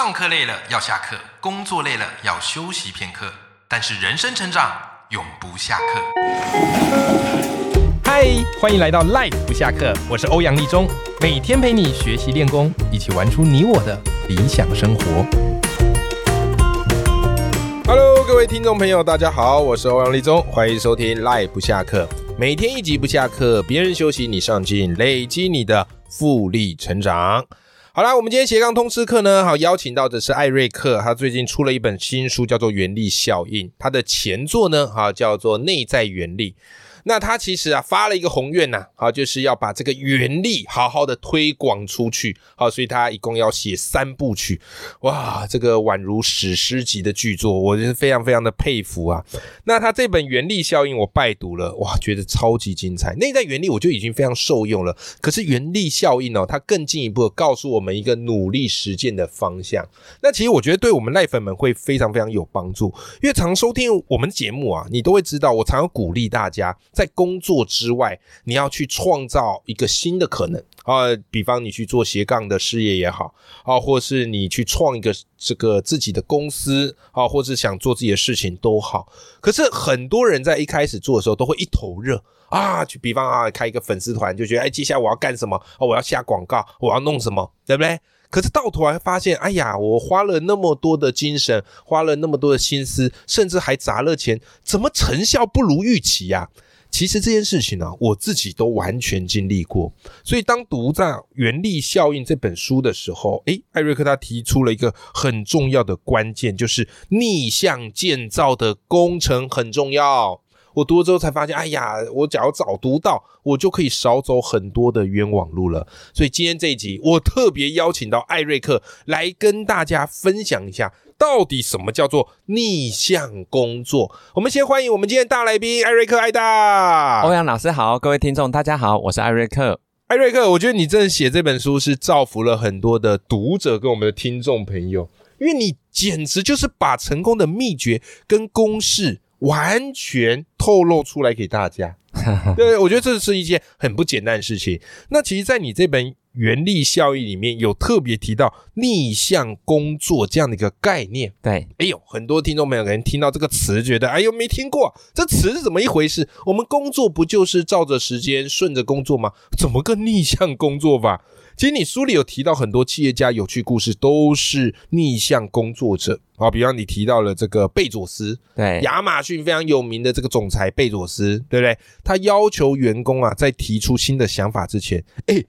上课累了要下课，工作累了要休息片刻，但是人生成长永不下课。嗨，欢迎来到 Life 不下课，我是欧阳立中，每天陪你学习练功，一起玩出你我的理想生活。Hello，各位听众朋友，大家好，我是欧阳立中，欢迎收听 Live 不下课，每天一集不下课，别人休息你上进，累积你的复利成长。好啦，我们今天斜杠通识课呢，好邀请到的是艾瑞克，他最近出了一本新书，叫做《原力效应》，他的前作呢，哈叫做《内在原力》。那他其实啊发了一个宏愿呐、好就是要把这个原力好好的推广出去，好，所以他一共要写三部曲，哇，这个宛如史诗级的巨作，我是非常非常的佩服啊。那他这本《原力效应》我拜读了，哇，觉得超级精彩。内在原力我就已经非常受用了，可是原力效应哦，它更进一步告诉我们一个努力实践的方向。那其实我觉得对我们赖粉们会非常非常有帮助，因为常收听我们节目啊，你都会知道，我常常鼓励大家在工作之外，你要去创造一个新的可能啊，比方你去做斜杠的事业也好啊，或是你去创一个这个自己的公司啊，或是想做自己的事情都好。可是很多人在一开始做的时候都会一头热。啊，就比方啊，开一个粉丝团，就觉得哎，接下来我要干什么？哦，我要下广告，我要弄什么，对不对？可是到头来发现，哎呀，我花了那么多的精神，花了那么多的心思，甚至还砸了钱，怎么成效不如预期呀、其实这件事情呢、我自己都完全经历过。所以当读在《原力效应》这本书的时候，诶，艾瑞克他提出了一个很重要的关键，就是逆向建造的工程很重要。我读了之后才发现，哎呀，我只要早读到，我就可以少走很多的冤枉路了。所以今天这一集，我特别邀请到艾瑞克来跟大家分享一下，到底什么叫做逆向工作。我们先欢迎我们今天大来宾艾瑞克艾大。欧阳老师好，各位听众大家好，我是艾瑞克。艾瑞克，我觉得你真的写这本书是造福了很多的读者跟我们的听众朋友，因为你简直就是把成功的秘诀跟公式完全透露出来给大家。对，我觉得这是一件很不简单的事情。那其实，在你这本原力效应里面有特别提到逆向工作这样的一个概念。对，哎呦，很多听众朋友可能听到这个词，觉得哎呦没听过，这词是怎么一回事？我们工作不就是照着时间顺着工作吗？怎么个逆向工作法？其实你书里有提到很多企业家有趣故事，都是逆向工作者啊。比方你提到了这个贝佐斯，对，亚马逊非常有名的这个总裁贝佐斯，对不对？他要求员工啊，在提出新的想法之前，哎，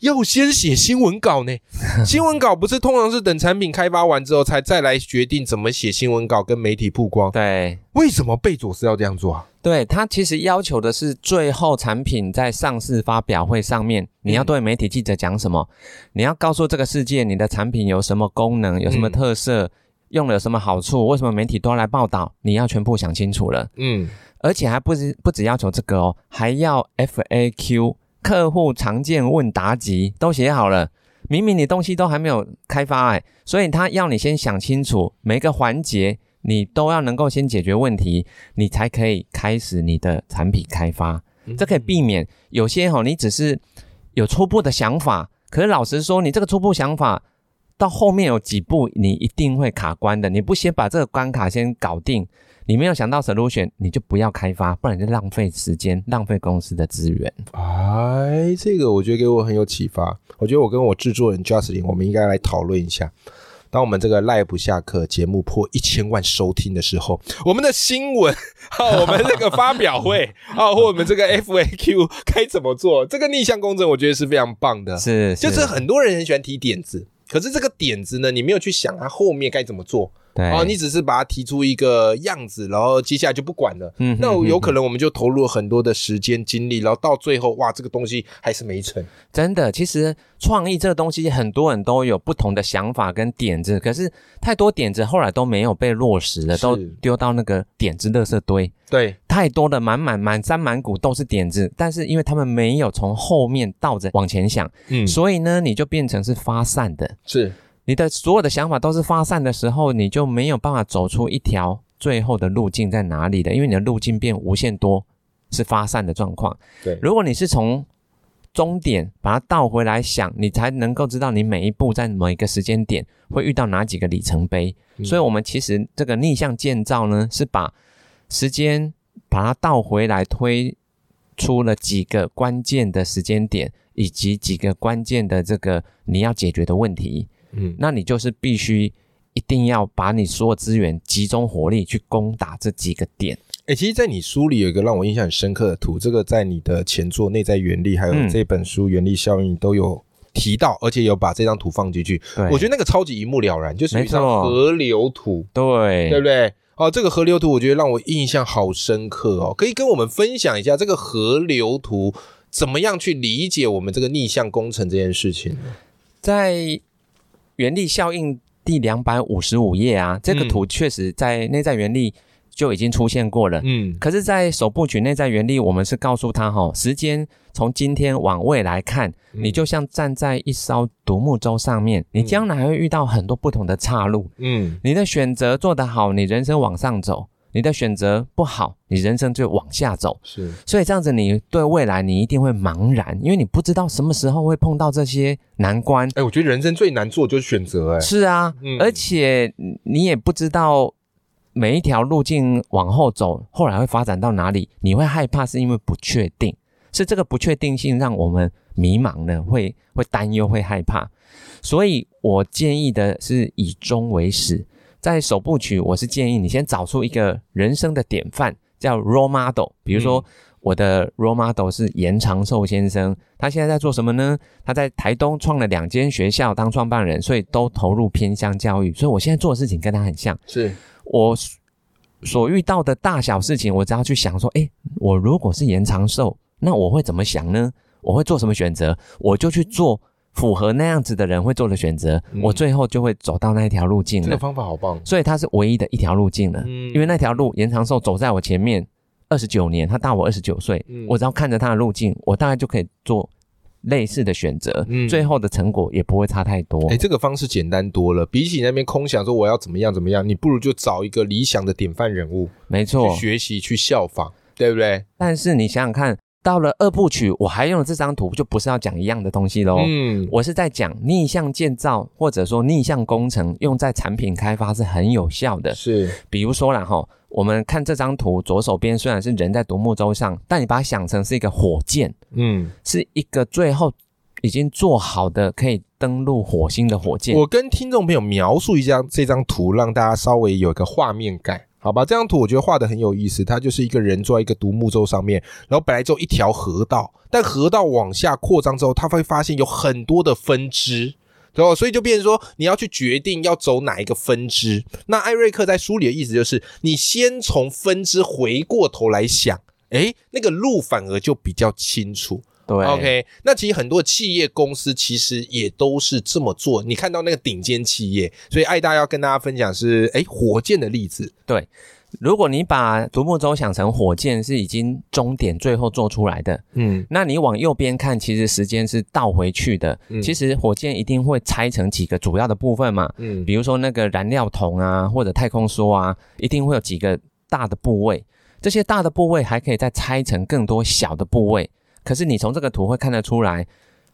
要先写新闻稿呢。新闻稿不是通常是等产品开发完之后，才再来决定怎么写新闻稿跟媒体曝光。对，为什么贝佐斯要这样做啊？对，他其实要求的是最后产品在上市发表会上面，你要对媒体记者讲什么？你要告诉这个世界你的产品有什么功能，有什么特色，用了有什么好处，为什么媒体都要来报道？你要全部想清楚了，嗯，而且还不止不只要求这个哦，还要 FAQ 客户常见问答集都写好了。明明你东西都还没有开发哎，所以他要你先想清楚每个环节，你都要能够先解决问题，你才可以开始你的产品开发。这可以避免有些哈、你只是有初步的想法，可是老实说，你这个初步想法到后面有几步你一定会卡关的。你不先把这个关卡先搞定，你没有想到 solution，你就不要开发，不然就浪费时间，浪费公司的资源。哎，这个我觉得给我很有启发。我觉得我跟我制作人 Justin，我们应该来讨论一下。当我们这个赖不下课节目破一千万收听的时候，我们的新闻，啊，我们这个发表会，啊，或我们这个 FAQ 该怎么做？这个逆向工程，我觉得是非常棒的。是，就是很多人很喜欢提点子，可是这个点子呢，你没有去想它后面该怎么做。对哦，你只是把它提出一个样子，然后接下来就不管了。嗯哼那有可能我们就投入了很多的时间精力，然后到最后，哇，这个东西还是没成。真的，其实创意这个东西，很多人都有不同的想法跟点子，可是太多点子后来都没有被落实了，都丢到那个点子垃圾堆。对，太多的满满满山满谷都是点子，但是因为他们没有从后面倒着往前想，嗯，所以呢，你就变成是发散的。是你的所有的想法都是发散的时候，你就没有办法走出一条最后的路径在哪里的，因为你的路径变无限多，是发散的状况。对，如果你是从终点把它倒回来想，你才能够知道你每一步在某一个时间点会遇到哪几个里程碑。所以，我们其实这个逆向建造呢，是把时间把它倒回来推出了几个关键的时间点，以及几个关键的这个你要解决的问题。嗯，那你就是必须一定要把你所有资源集中火力去攻打这几个点。哎，其实，在你书里有一个让我印象很深刻的图，这个在你的前作《内在原力》还有这本书《原力效应》都有提到，而且有把这张图放进去。我觉得那个超级一目了然，就是一张河流图，对对不对？哦，这个河流图我觉得让我印象好深刻哦，可以跟我们分享一下这个河流图怎么样去理解我们这个逆向工程这件事情？在原力效应第两百五十五页啊，这个图确实在内在原力。就已经出现过了，嗯，可是，在首部曲内在原力，我们是告诉他哈，时间从今天往未来看，你就像站在一艘独木舟上面，你将来会遇到很多不同的岔路，嗯，你的选择做得好，你人生往上走；你的选择不好，你人生就往下走。是，所以这样子，你对未来你一定会茫然，因为你不知道什么时候会碰到这些难关。哎，我觉得人生最难做就是选择，哎，是啊，而且你也不知道。每一条路径往后走，后来会发展到哪里？你会害怕，是因为不确定，是这个不确定性让我们迷茫呢？会会担忧，会害怕。所以我建议的是以终为始，在首部曲，我是建议你先找出一个人生的典范，叫 role model。比如说，我的 role model 是严长寿先生，他现在在做什么呢？他在台东创了两间学校当创办人，所以都投入偏乡教育。所以我现在做的事情跟他很像，是。我所遇到的大小事情，我只要去想说，哎，我如果是延长寿，那我会怎么想呢？我会做什么选择？我就去做符合那样子的人会做的选择，我最后就会走到那一条路径。这个方法好棒，所以它是唯一的一条路径了。嗯，因为那条路延长寿走在我前面二十九年，他大我二十九岁，我只要看着他的路径，我大概就可以做。类似的选择，嗯，最后的成果也不会差太多。哎，这个方式简单多了，比起那边空想说我要怎么样怎么样，你不如就找一个理想的典范人物，没错，去学习去效仿，对不对？但是你想想看。到了二部曲，我还用了这张图，就不是要讲一样的东西喽。嗯，我是在讲逆向建造，或者说逆向工程，用在产品开发是很有效的。是，比如说啦哈，我们看这张图，左手边虽然是人在独木舟上，但你把它想成是一个火箭，嗯，是一个最后已经做好的可以登陆火星的火箭。我跟听众朋友描述一下这张图，让大家稍微有一个画面感。好吧，这张图我觉得画的很有意思。它就是一个人坐在一个独木舟上面，然后本来只有一条河道，但河道往下扩张之后，他会发现有很多的分支，对吧？所以就变成说，你要去决定要走哪一个分支。那艾瑞克在书里的意思就是，你先从分支回过头来想，诶，那个路反而就比较清楚。对，OK，那其实很多企业公司其实也都是这么做。你看到那个顶尖企业，所以爱大要跟大家分享是，哎，火箭的例子。对，如果你把独木舟想成火箭是已经终点最后做出来的，嗯，那你往右边看，其实时间是倒回去的。其实火箭一定会拆成几个主要的部分嘛，嗯，比如说那个燃料桶啊，或者太空梭啊，一定会有几个大的部位。这些大的部位还可以再拆成更多小的部位。可是你从这个图会看得出来，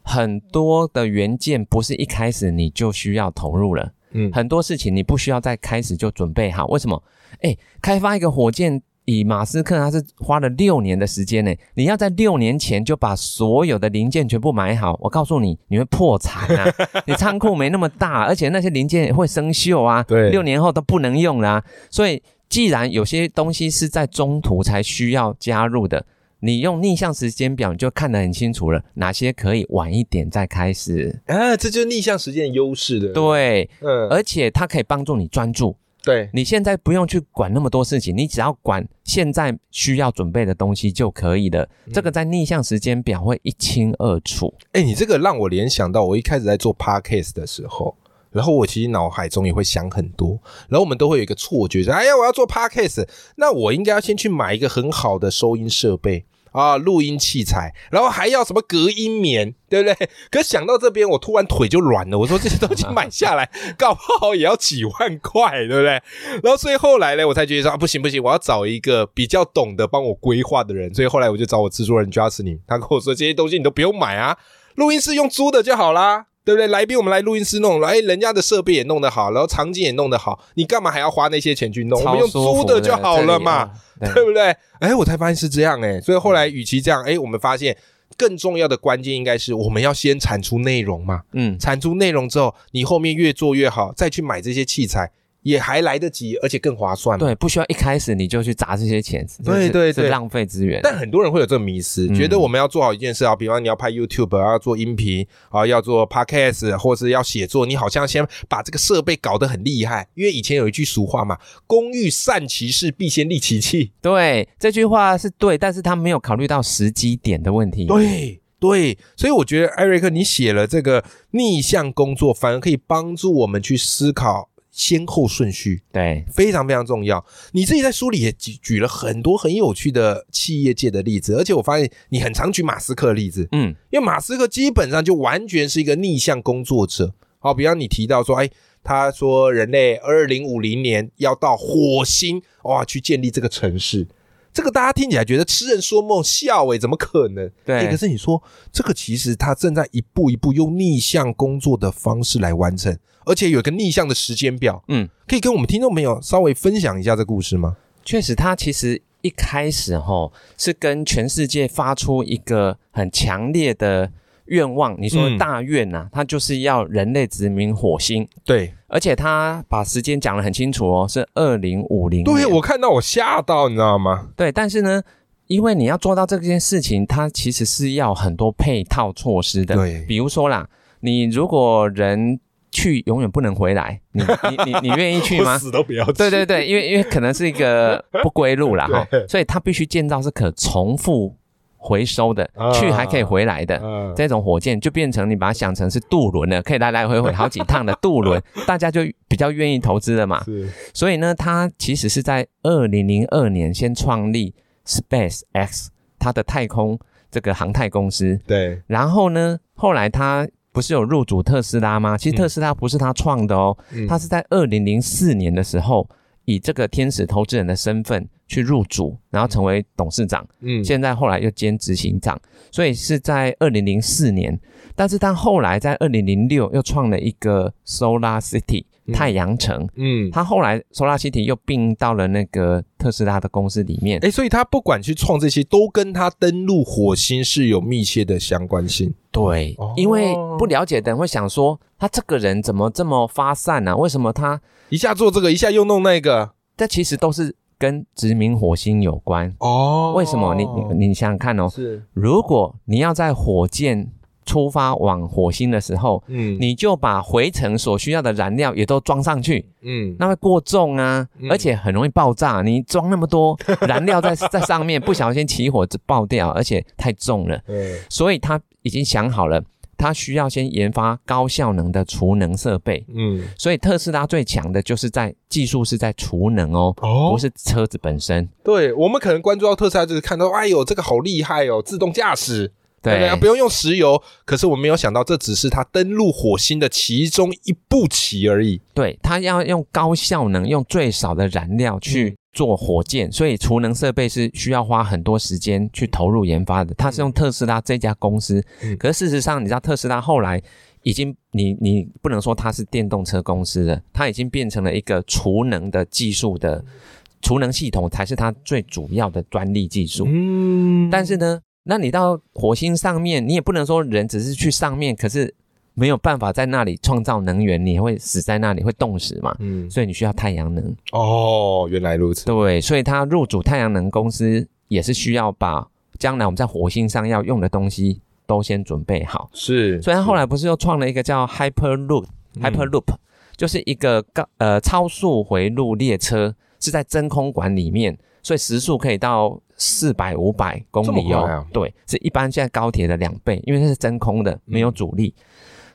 很多的元件不是一开始你就需要投入了，嗯，很多事情你不需要在开始就准备好。为什么？哎，开发一个火箭，以马斯克他是花了六年的时间呢，你要在六年前就把所有的零件全部买好，我告诉你，你会破产啊！你仓库没那么大，而且那些零件会生锈啊，对，六年后都不能用啦。所以，既然有些东西是在中途才需要加入的。你用逆向时间表，你就看得很清楚了，哪些可以晚一点再开始啊？这就是逆向时间的优势的。对，嗯，而且它可以帮助你专注。对，你现在不用去管那么多事情，你只要管现在需要准备的东西就可以了。这个在逆向时间表会一清二楚。哎，你这个让我联想到我一开始在做 podcast 的时候。然后我其实脑海中也会想很多，然后我们都会有一个错觉，说：“哎呀，我要做 podcast，那我应该要先去买一个很好的收音设备。”啊，录音器材，然后还要什么隔音棉，对不对？可想到这边，我突然腿就软了。我说这些东西买下来，搞不好也要几万块，对不对？然后所以后来呢，我才觉得说啊，不行不行，我要找一个比较懂得帮我规划的人。所以后来我就找我制作人 Justin，他跟我说这些东西你都不用买啊，录音室用租的就好啦。对不对？来宾我们来录音室弄，哎，人家的设备也弄得好，然后场景也弄得好，你干嘛还要花那些钱去弄？我们用租的就好了嘛，对不对？哎，我才发现是这样哎，所以后来与其这样，哎，我们发现更重要的关键应该是我们要先产出内容嘛，嗯，产出内容之后，你后面越做越好，再去买这些器材。也还来得及，而且更划算。对，不需要一开始你就去砸这些钱。对对对，浪费资源。但很多人会有这个迷思，觉得我们要做好一件事啊，比方你要拍 YouTube，要做音频啊，要做 Podcast，或是要写作，你好像先把这个设备搞得很厉害。因为以前有一句俗话嘛，“工欲善其事，必先利其器。”对，这句话是对，但是他没有考虑到时机点的问题。对对，所以我觉得艾瑞克，你写了这个逆向工作，反而可以帮助我们去思考。先后顺序对非常非常重要。你自己在书里也举举了很多很有趣的企业界的例子，而且我发现你很常举马斯克的例子，嗯，因为马斯克基本上就完全是一个逆向工作者。好，比方你提到说，哎，他说人类二零五零年要到火星哇去建立这个城市，这个大家听起来觉得痴人说梦笑欸，怎么可能？对，可是你说这个其实他正在一步一步用逆向工作的方式来完成。而且有个逆向的时间表，嗯，可以跟我们听众朋友稍微分享一下这故事吗？确实，他其实一开始哈是跟全世界发出一个很强烈的愿望，你说大愿呐，他就是要人类殖民火星。对，而且他把时间讲得很清楚哦，是二零五零。对我看到我吓到，你知道吗？对，但是呢，因为你要做到这件事情，它其实是要很多配套措施的。对，比如说啦，你如果人去永远不能回来，你 你你你愿意去吗？死都不要。对对对，因为因为可能是一个不归路了 哈，所以他必须建造是可重复回收的，去还可以回来的这种火箭，就变成你把它想成是渡轮了，可以来来回回好几趟的渡轮，大家就比较愿意投资了嘛。所以呢，他其实是在二零零二年先创立 Space X，他的太空这个航太公司。对，然后呢，后来他。不是有入主特斯拉吗？其实特斯拉不是他创的哦，他是在二零零四年的时候以这个天使投资人的身份去入主，然后成为董事长。嗯，现在后来又兼执行长，所以是在二零零四年。但是他后来在二零零六又创了一个 Solar City。太阳城，嗯，他后来 Solar City 又并到了那个特斯拉的公司里面，哎，所以他不管去创这些，都跟他登陆火星是有密切的相关性。对，因为不了解的人会想说，他这个人怎么这么发散呢？为什么他一下做这个，一下又弄那个？这其实都是跟殖民火星有关哦。为什么？你你你想想看哦，是如果你要在火箭。出发往火星的时候，嗯，你就把回程所需要的燃料也都装上去，嗯，那会过重啊，而且很容易爆炸。你装那么多 燃料在在上面，不小心起火就爆掉，而且太重了。对，所以他已经想好了，他需要先研发高效能的储能设备。嗯，所以特斯拉最强的就是在技术是在储能哦，不是车子本身。对我们可能关注到特斯拉，就是看到哎呦这个好厉害哦，自动驾驶。对啊，不用用石油，可是我没有想到，这只是它登陆火星的其中一步棋而已。对它要用高效能，用最少的燃料去做火箭，所以储能设备是需要花很多时间去投入研发的。它是用特斯拉这家公司，可是事实上，你知道特斯拉后来已经，你你不能说它是电动车公司了，它已经变成了一个储能的技术的储能系统才是它最主要的专利技术。嗯，但是呢。那你到火星上面，你也不能说人只是去上面，可是没有办法在那里创造能源，你会死在那里，会冻死嘛？嗯，所以你需要太阳能。哦，原来如此。对，所以他入主太阳能公司也是需要把将来我们在火星上要用的东西都先准备好。是，所以他后来不是又创了一个叫 Hyperloop，Hyperloop 就是一个高呃超速回路列车，是在真空管里面，所以时速可以到。四百五百公里哦，对，是一般现在高铁的两倍，因为它是真空的，没有阻力。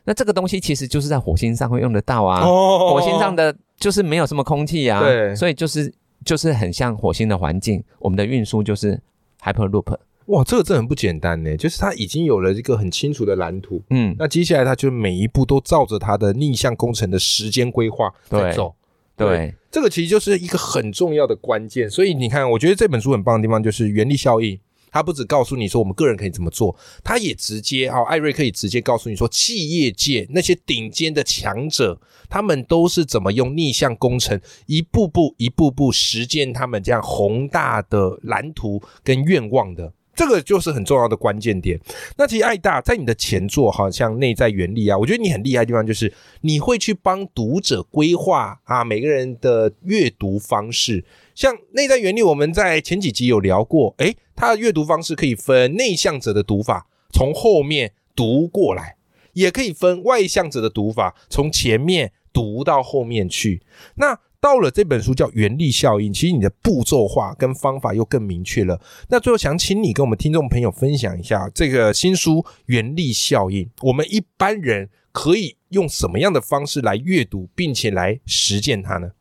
那这个东西其实就是在火星上会用得到啊，火星上的就是没有什么空气啊，对，所以就是就是很像火星的环境，我们的运输就是 Hyperloop。哇，这个真的很不简单呢，就是他已经有了一个很清楚的蓝图，嗯，那接下来他就每一步都照着他的逆向工程的时间规划在对走。对，这个其实就是一个很重要的关键。所以你看，我觉得这本书很棒的地方就是原力效应。他不只告诉你说我们个人可以怎么做，他也直接啊，艾瑞可以直接告诉你说，企业界那些顶尖的强者，他们都是怎么用逆向工程，一步步、一步步实践他们这样宏大的蓝图跟愿望的。这个就是很重要的关键点。那其实艾大在你的前作，好像内在原力啊，我觉得你很厉害的地方就是你会去帮读者规划啊每个人的阅读方式。像内在原理，我们在前几集有聊过，诶，它的阅读方式可以分内向者的读法，从后面读过来，也可以分外向者的读法，从前面读到后面去。那到了这本书叫《原力效应》，其实你的步骤化跟方法又更明确了。那最后想请你跟我们听众朋友分享一下这个新书《原力效应》，我们一般人可以用什么样的方式来阅读，并且来实践它呢？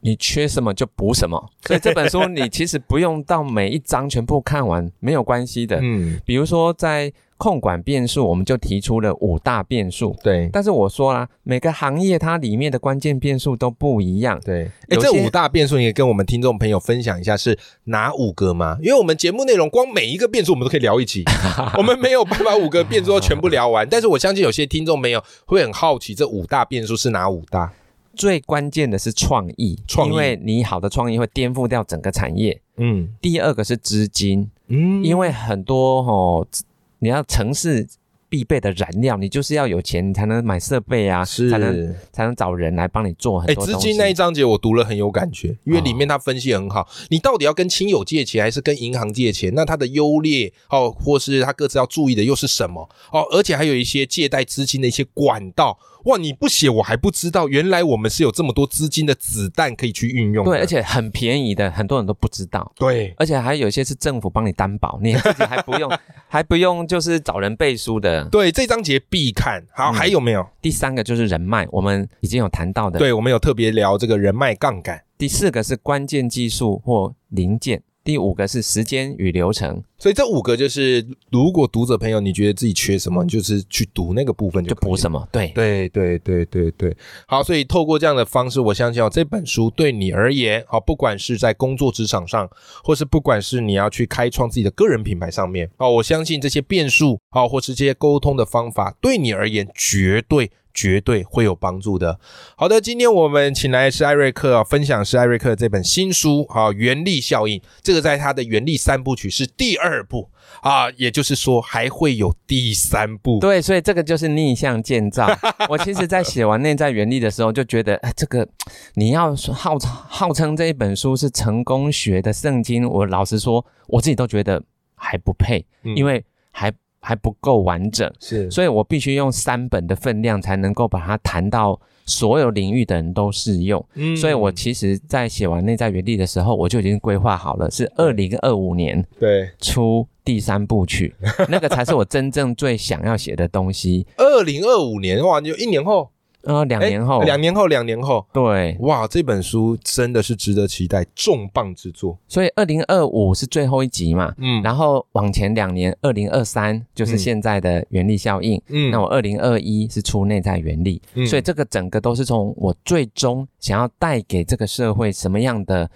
你缺什么就补什么，所以这本书你其实不用到每一章全部看完，没有关系的。嗯，比如说在控管变数，我们就提出了五大变数。对但是我说啦，每个行业它里面的关键变数都不一样。对。哎，这五大变数你也跟我们听众朋友分享一下是哪五个吗？因为我们节目内容光每一个变数我们都可以聊一集，我们没有办法五个变数都全部聊完。但是我相信有些听众朋友会很好奇，这五大变数是哪五大？最关键的是创意，创意因为你好的创意会颠覆掉整个产业。嗯第二个是资金，嗯因为很多哦，你要城市必备的燃料，你就是要有钱，你才能买设备啊，是才能才能找人来帮你做很哎，多东西。资金那一章节我读了很有感觉，因为里面他分析很好，你到底要跟亲友借钱还是跟银行借钱？那它的优劣哦，或是他各自要注意的又是什么？哦，而且还有一些借贷资金的一些管道。哇，你不写我还不知道，原来我们是有这么多资金的子弹可以去运用。对，而且很便宜的，很多人都不知道。对，而且还有一些是政府帮你担保，你自己还不用，还不用就是找人背书的。对，这章节必看。好，嗯还有没有？第三个就是人脉，我们已经有谈到的。，对，我们有特别聊这个人脉杠杆。第四个是关键技术或零件，第五个是时间与流程，所以这五个就是，如果读者朋友你觉得自己缺什么，你就是去读那个部分就补什么。对，对对对对对，好，所以透过这样的方式，我相信哦，这本书对你而言，好，不管是在工作职场上，或是不管是你要去开创自己的个人品牌上面，哦，我相信这些变数，好，或是这些沟通的方法，对你而言绝对。绝对会有帮助的。好的，今天我们请来的是艾瑞克、啊，分享是艾瑞克这本新书啊，《原力效应》。这个在他的原力三部曲是第二部啊，也就是说还会有第三部。对，所以这个就是逆向建造。我其实，在写完内在原力的时候，就觉得，哎，这个你要说号号称这一本书是成功学的圣经，我老实说，我自己都觉得还不配，嗯因为还还不够完整，是。所以我必须用三本的分量才能够把它谈到所有领域的人都适用。嗯。所以我其实，在写完内在原地的时候，我就已经规划好了，是二零二五年对。出第三部曲，那个才是我真正最想要写的东西。二零二五年哇，就一年后，呃，两年后，诶两年后，两年后，对，哇，这本书真的是值得期待，重磅之作。所以二零二五是最后一集嘛，嗯然后往前两年，二零二三就是现在的原力效应。嗯那我二零二一是出内在原力，嗯所以这个整个都是从我最终想要带给这个社会什么样的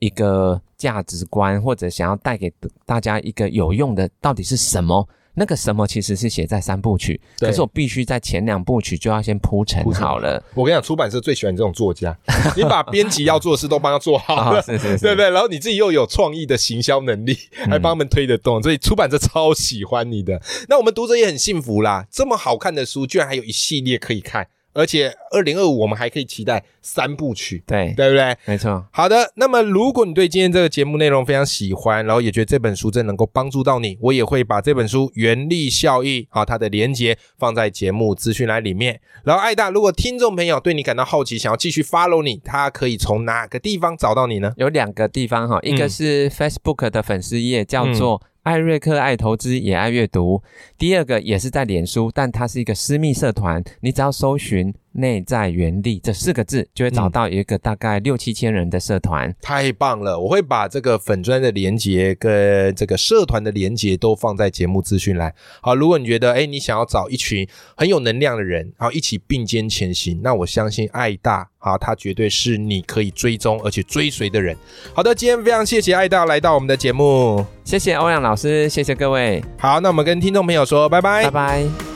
一个价值观，或者想要带给大家一个有用的到底是什么？那个什么其实是写在三部曲，可是我必须在前两部曲就要先铺陈铺陈好了。我跟你讲，出版社最喜欢这种作家，你把编辑要做的事都帮他做好了。哦，是是是，对不对？然后你自己又有创意的行销能力，还帮他们推得动，所以出版社超喜欢你的。那我们读者也很幸福啦，这么好看的书，居然还有一系列可以看，而且二零二五我们还可以期待三部曲，对，对不对？没错。好的，那么如果你对今天这个节目内容非常喜欢，然后也觉得这本书真能够帮助到你，我也会把这本书《原力效益》啊它的连接放在节目资讯栏里面。然后艾大，如果听众朋友对你感到好奇，想要继续 follow 你，他可以从哪个地方找到你呢？有两个地方哈，一个是 Facebook 的粉丝页，叫做艾瑞克爱投资也爱阅读；第二个也是在脸书，但它是一个私密社团，你只要搜寻内在原力”这四个字，就会找到一个大概六七千人的社团。太棒了！我会把这个粉砖的连接跟这个社团的连接都放在节目资讯栏。好，如果你觉得哎，你想要找一群很有能量的人，然后一起并肩前行，那我相信爱大啊，他绝对是你可以追踪而且追随的人。好的，今天非常谢谢爱大来到我们的节目，谢谢欧阳老师，谢谢各位。好，那我们跟听众朋友说拜拜，拜拜。